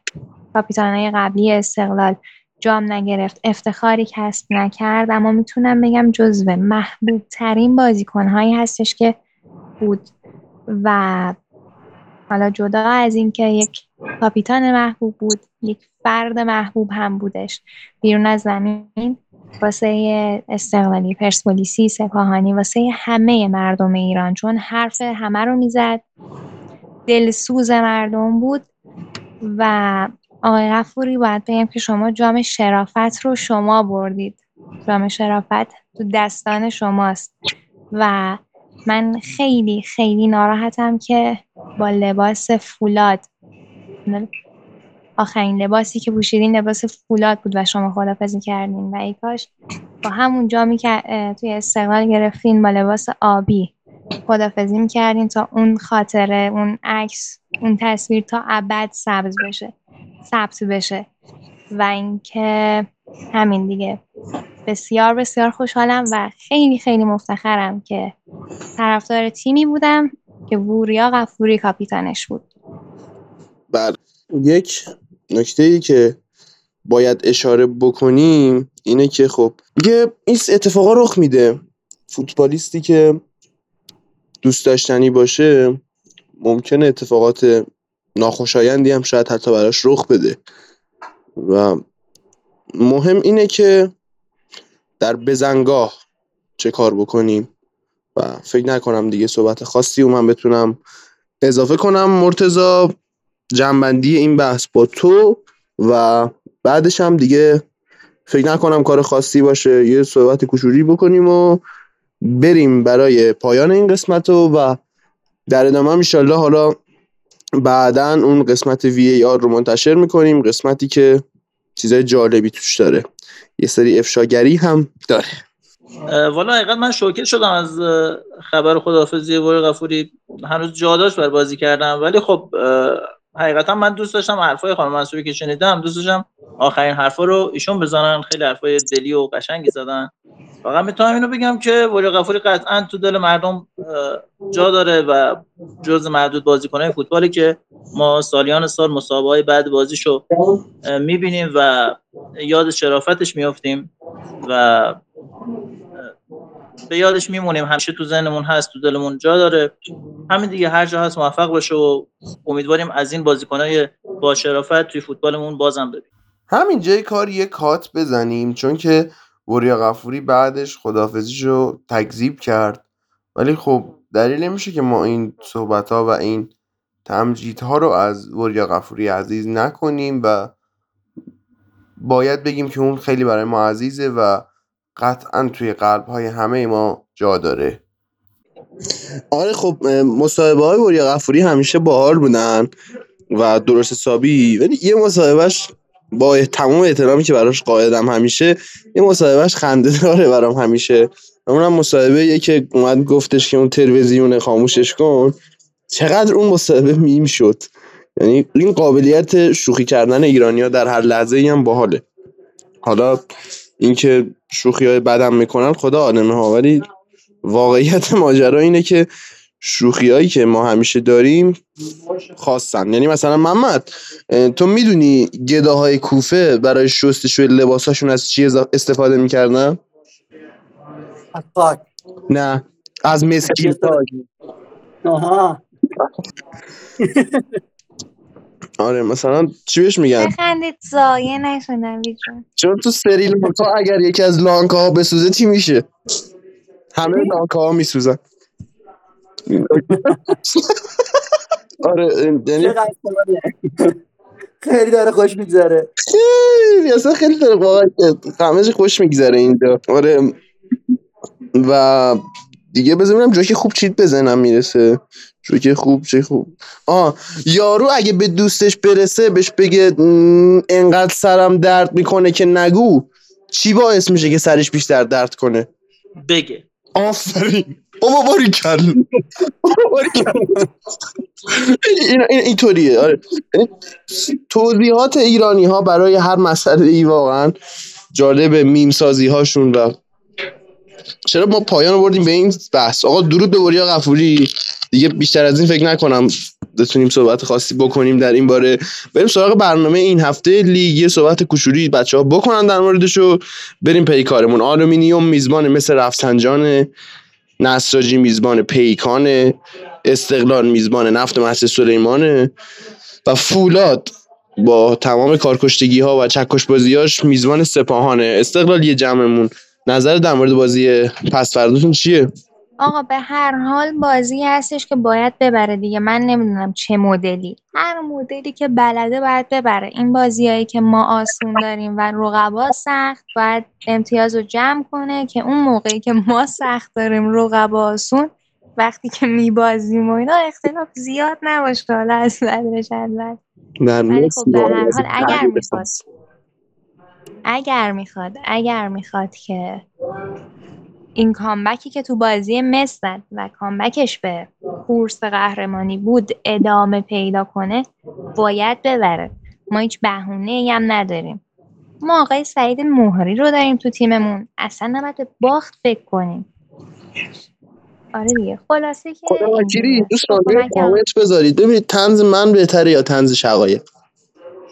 کاپیتانهای قبلی استقلال. جام نگرفت افتخاری کسب نکرد اما می‌تونم بگم جزو محبوب ترین بازیکنهایی هستش که بود. و حالا جدا از اینکه یک کاپیتان محبوب بود یک فرد محبوب هم بودش. بیرون از زمین واسه استقلالی پرسپولیسی سپاهانی واسه همه مردم ایران. چون حرف همه رو می‌زد دلسوز مردم بود و آقای غفوری باید بگم که شما جام شرافت رو شما بردید. جام شرافت تو دستان شماست. و من خیلی خیلی ناراحتم که با لباس فولاد. آخرین لباسی که پوشیدین لباس فولاد بود و شما خدافزی کردین. و ای کاش با همون جامی که توی استقلال گرفتین با لباس آبی خدافزی می‌کردیم تا اون خاطره اون عکس اون تصویر تا ابد سبز بشه. ثبت بشه. و اینکه همین دیگه. بسیار بسیار خوشحالم و خیلی خیلی مفتخرم که طرفدار تیمی بودم که ووریا غفوری کاپیتانش بود. بله. یک نکته ای که باید اشاره بکنیم اینه که خب دیگه این اتفاقا رخ میده. فوتبالیستی که دوست داشتنی باشه ممکنه اتفاقات ناخوشایندی هم شاید حتی براش رخ بده. و مهم اینه که در بزنگاه چه کار بکنیم. و فکر نکنم دیگه صحبت خاصی و من بتونم اضافه کنم. مرتزا جنبندی این بحث با تو و بعدش هم دیگه فکر نکنم کار خاصی باشه. یه صحبت کشوری بکنیم و بریم برای پایان این قسمت رو و در ادامه هم حالا بعدا اون قسمت وی آر رو منتشر می‌کنیم قسمتی که چیزای جالبی توش داره. یه سری افشاگری هم داره. والا حقیقت من شوکه شدم از خبر خداحافظی وری غفوری. هنوز جا داشت بر بازی کردم ولی خب حقیقتا من دوست داشتم حرفای خانم منصوری که شنیدم دوست داشتم آخرین حرفا رو ایشون بزنن. خیلی حرفای دلی و قشنگی زدن. فقط می‌تونم اینو بگم که ولی غفوری قطعا تو دل مردم جا داره و جز معدود بازیکنهای فوتبالی که ما سالیان سال مسابقه های بعد بازیشو می‌بینیم و یاد شرافتش میافتیم و به یادش میمونیم. همیشه تو ذهنمون هست تو دلمون جا داره. همین دیگه هر جا هست موفق باشه و امیدواریم از این بازیکنای با شرافت توی فوتبالمون بازم ببینیم. همین جای کار یه کات بزنیم چون که وریا غفوری بعدش خدافزیشو تکذیب کرد. ولی خب دلیل نمیشه که ما این صحبت ها و این تمجیدها رو از وریا غفوری عزیز نکنیم و باید بگیم که اون خیلی برای ما عزیزه و قطعا توی قلب های همه ما جا داره. آره خب مصاحبه های وریا غفوری همیشه باحال بودن و درست حسابی ولی یه مصاحبهش با تمام احترامی که براش قاعدم همیشه یه مصاحبهش خنده داره برام همیشه. اونم مصاحبه یه که اومد گفتش که اون تلویزیون خاموشش کن. چقدر اون مصاحبه میم شد. یعنی این قابلیت شوخی کردن ایرانیا در هر لحظه ای هم باحاله. حالا اینکه شوخی های بدم می‌کنن خدا آدمه ها. ولی واقعیت ماجرا اینه که شوخی هایی که ما همیشه داریم خواستن یعنی مثلا محمد تو می‌دونی گداهای کوفه برای شستشوی لباساشون از چی استفاده می‌کردن؟ نه از مسکین آها. آره مثلا چی بهش میگن؟ بخندید زایه نشدن چون تو سریل تو اگر یکی از لانکه ها بسوزه چی میشه؟ همه لانکه ها میسوزن. آره یعنی خیلی داره خوش میگذره. خیلی اصلا خیلی داره واقعا همه خوش میگذره اینجا. آره. و دیگه بزنم جوکی خوب چیت بزنم می‌رسه. جوکی خوب چه خوب. آه یارو اگه به دوستش برسه بهش بگه انقدر سرم درد می‌کنه که نگو. چی باعث میشه که سرش بیشتر درد کنه؟ بگه. آفرین. بابا باری کل این اینطوریه آره. یعنی توضیحات ایرانی ها برای هر مسئله ای واقعا جالب میم سازی هاشون و چرا ما پایان بردیم به این بحث؟ آقا درود به وریا غفوری. دیگه بیشتر از این فکر نکنم بتونیم صحبت خاصی بکنیم در این باره. بریم سراغ برنامه این هفته لیگ یه صحبت کشوری بچه ها بکنن در موردش و بریم پی کارمون. آلومینیوم میزبان مس رفسنجان نساجی میزبان پیکان استقلال میزبان نفت مسجد سلیمانه و فولاد با تمام کارکشتگی ها و چکش بازیاش میزبان سپاهانه. استقلالی جمعمون. نظر در مورد بازی پس فرداتون چیه؟ آقا به هر حال بازی هستش که باید ببره دیگه. من نمی‌دونم چه مدلی. هر مدلی که بلده باید ببره. این بازیهایی که ما آسون داریم و رقبا سخت باید امتیاز رو جمع کنه که اون موقعی که ما سخت داریم رقبا آسون وقتی که میبازیم و اینا اختلاف زیاد نباشه. حالا از بدرش ولی خب به هر حال اگر می‌خواد. اگر می‌خواد. اگر می‌خواد که این کامبکی که تو بازی مصر و کامبکش به کورس قهرمانی بود ادامه پیدا کنه باید ببره. ما هیچ بهونه ای هم نداریم. ما آقای سعید موهری رو داریم تو تیممون. اصلا نباید به باخت فکر کنیم. آره دیگه. خلاصه که خدا. دوستان. کامنت بذارید. ببینید تنز من بهتره یا تنز شقایق؟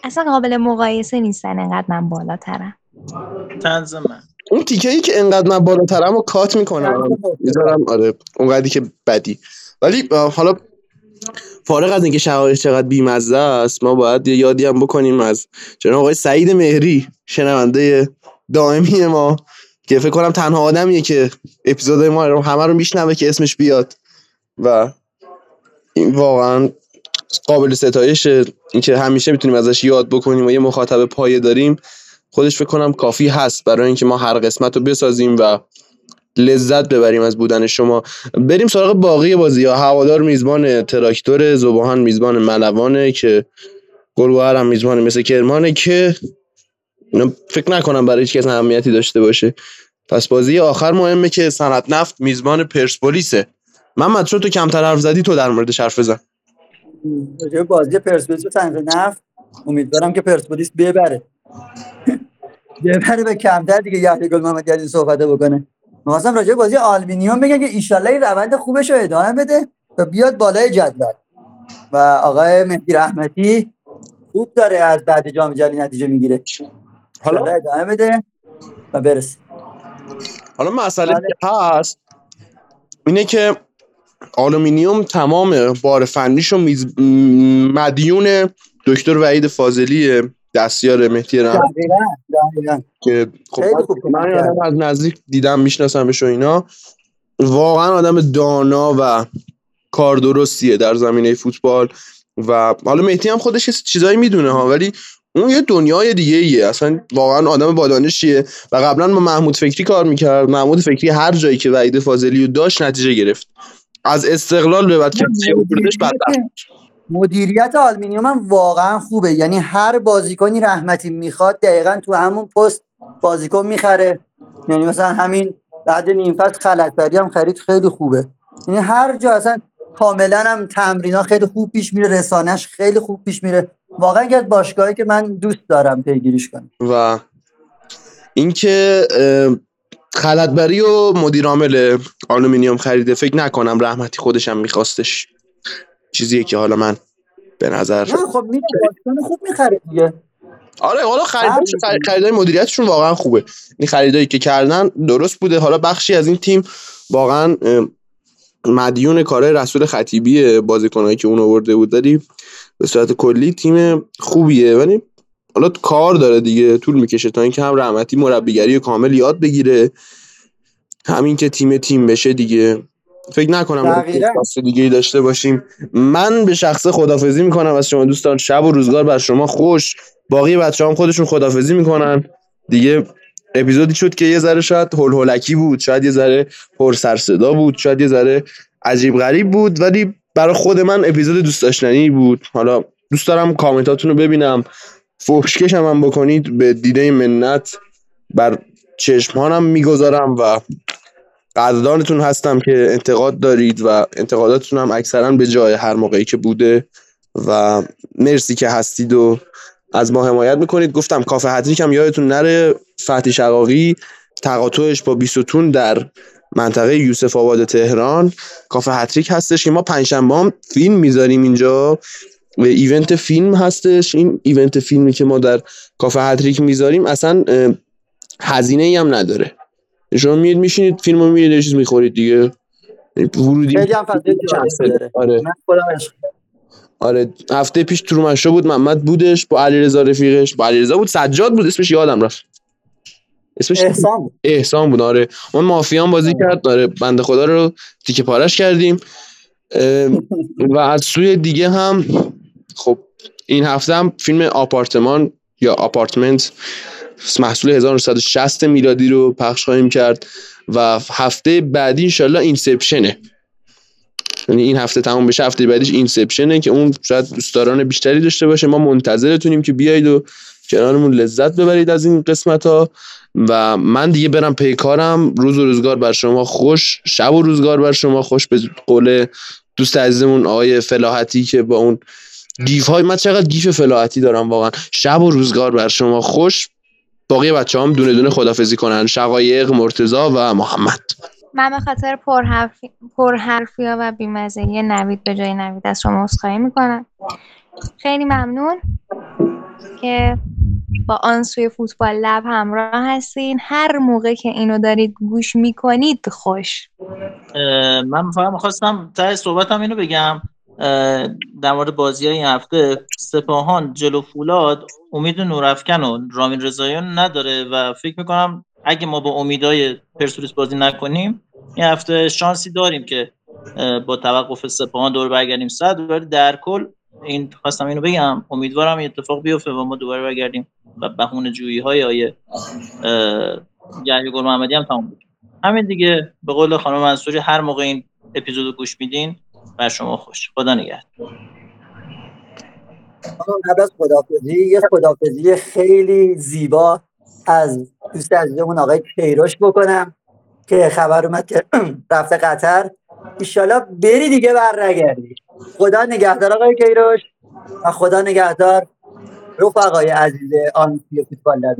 اصلا قابل مقایسه نیستن انقدر من بالاترم. تنز من. اون تیکه ای که انقدر من بالاترم رو کات می‌کنم. می‌ذارم آره اونقدری که بدی. ولی حالا فارغ از اینکه شقایق چقدر بیمزه است ما باید یه یادی هم بکنیم از جناب آقای سعید مهری شنونده دائمی ما که فکر کنم تنها آدمیه که اپیزود ما رو همه رو میشنوه که اسمش بیاد. و این واقعا قابل ستایشه اینکه همیشه می‌تونیم ازش یاد بکنیم و یه مخاطب پایه داریم. خودش فکر کنم کافی هست برای اینکه ما هر قسمت رو بسازیم و لذت ببریم از بودن شما. بریم سراغ باقی بازی. ها هوادار میزبان تراکتور زباهان میزبان ملوانه که گلگوهر هم میزبان مس کرمانه که فکر نکنم برای هیچ کس اهمیتی داشته باشه. پس بازی آخر مهمه که صنعت نفت میزبان پرسپولیسه. محمد چون تو کمتر حرف زدی؟ تو در موردش حرف بزن. بازی پرسپولیس و نفت امیدوارم که پرسپولیس ببره. ببره به کمتر دیگه یحیی گل محمدی از این صحبت بکنه. می‌خواستم راجع بازی آلومینیوم بگم که ایشالله این روند خوبش رو ادامه بده و بیاد بالای جدول. و آقای مهدی رحمتی خوب داره از بعد جام جهانی نتیجه می‌گیره. حالا؟ ادامه بده و برسه. حالا مسئله بله. که هست اینه که آلومینیوم تمام بار فنیشو میز... م- مدیون دکتر وحید فاضلی دستیار مهدی دقیقاً که خب من- آدم از نزدیک دیدم میشناسمش و اینا. واقعا آدم دانا و کار درستیه در زمینه فوتبال. و حالا مهدی هم خودش چیزایی می‌دونه ها ولی اون یه دنیای دیگه ایه. اصلا واقعا آدم با دانشیه و قبلا با محمود فکری کار می‌کرد. محمود فکری هر جایی که وحید فاضلی رو داشت نتیجه گرفت. از استقلال به بعد که مدیریت آلومینیوم هم واقعا خوبه. یعنی هر بازیکنی رحمتی می‌خواد دقیقا تو همون پست بازیکن می‌خره. یعنی مثلا همین بعد نیم فصل خلعتبری هم خرید خیلی خوبه. یعنی هر جا اصلا کاملا هم تمرینا خیلی خوب پیش میره رسانه‌ش خیلی خوب پیش میره. واقعا از باشگاهی که من دوست دارم پیگیریش کنم. و اینکه خلعتبری رو مدیر عامل آلومینیوم خریده فکر نکنم رحمتی خودش هم میخواستش چیزیه که حالا من به نظر نه خب بازیکن خوب می‌خره دیگه. آره حالا خریدای هر خریدای مدیریتشون واقعا خوبه. این خریدایی که کردن درست بوده. حالا بخشی از این تیم واقعا مدیون کارهای رسول خطیبی بازیکنایی که اون آورده بود. ولی به صورت کلی تیم خوبیه. ولی حالا کار داره دیگه. طول می‌کشه تا اینکه هم رحمتی مربیگری کامل یاد بگیره. همین که تیم تیم بشه دیگه. فکر نکنم. خاص دیگه ای داشته باشیم. من به شخص خدافزی می‌کنم. از شما دوستان شب و روزگار بر شما خوش. باقی بچه هم خودشون خدافزی می‌کنن. دیگه اپیزودی شد که یه ذره شاید هول هولکی بود شاید یه ذره پر سر صدا بود شاید یه ذره عجیب غریب بود ولی برای خود من اپیزود دوست داشتنی بود. حالا دوست دارم کامنتاتون رو ببینم. فحشکش هم, هم بکنید. به دیده منت بر چشمانم می‌گذارم و قدردانتون هستم که انتقاد دارید و انتقاداتتون هم اکثرا به جای هر موقعی که بوده و مرسی که هستید و از ما حمایت می‌کنید. گفتم کافه هتریک هم یادتون نره فتحی شقاقی تقاطعش با بیستون در منطقه یوسف آباد تهران. کافه هتریک هستش که ما پنجشنبه هم فیلم می‌ذاریم اینجا. و event فیلم هستش. این event فیلمی که ما در کافه هتریک می‌ذاریم اصلا هزینه ای هم نداره. شما میید میشینید فیلم رو میرید یه چیز می‌خورید دیگه. ورودی خیلی هم داره آره. من خودم آره. هفته پیش ترومنشو بود محمد بودش با علیرضا رفیقش. با علیرضا بود سجاد بود اسمش یادم رفت. اسمش احسان بود. احسان بود آره. اون مافیان بازی کرد آره. بنده خدا رو تیکه پارش کردیم. و از سوی دیگه هم خب این هفته هم فیلم آپارتمان یا آپارتمنت محصول 1960 میلادی رو پخش خواهیم کرد و هفته بعدی انشالله اینسپشنه. یعنی این هفته تمام بشه هفته بعدیش اینسپشنه که اون شاید دوستداران بیشتری داشته باشه. ما منتظرتونیم که بیایید و کنارمون لذت ببرید از این قسمت ها و من دیگه برم پی کارم. روز و روزگار بر شما خوش شب و روزگار بر شما خوش. به قول دوست عزیزمون آقای فلاحتی که با اون GIF های من چقدر GIF فلاحتی دارم واقعا. شب و روزگار بر شما خوش. باقی بچه هم دونه دونه خدافظی کنن. شقایق مرتضی و محمد. من به خاطر پرحرفی پرحرفی ها و بیمزگی نوید به جای نوید از شما عذرخواهی می‌کنم. خیلی ممنون که با آن سوی فوتبال Lab همراه هستین. هر موقع که اینو دارید گوش می‌کنید خوش. من فقط می‌خواستم ته صحبتم اینو بگم. در مورد بازی های این هفته سپاهان جلو فولاد امید نورافکن و رامین رضاییان نداره و فکر می‌کنم اگه ما با امیدای پرسپولیس بازی نکنیم این هفته شانسی داریم که با توقف سپاهان دور برگردیم. صد ولی در کل این خواستم اینو بگم امیدوارم این اتفاق بیفته و ما دوباره برگردیم و بهونه جویی های آیه یحیی گل محمدی هم تمام بود همین دیگه به قول خانم منصوری هر موقع این اپیزودو گوش میدین بر شما خوش. خدا نگهدار. قبل از خدافزی یه خدافزی خیلی زیبا از دوست عزیزمون آقای کیروش بکنم که خبر اومد که رفته قطر. ایشالا بری دیگه بر نگردی خدا نگهدار آقای کیروش. و خدا نگهدار رفقای عزیز آن فوتبال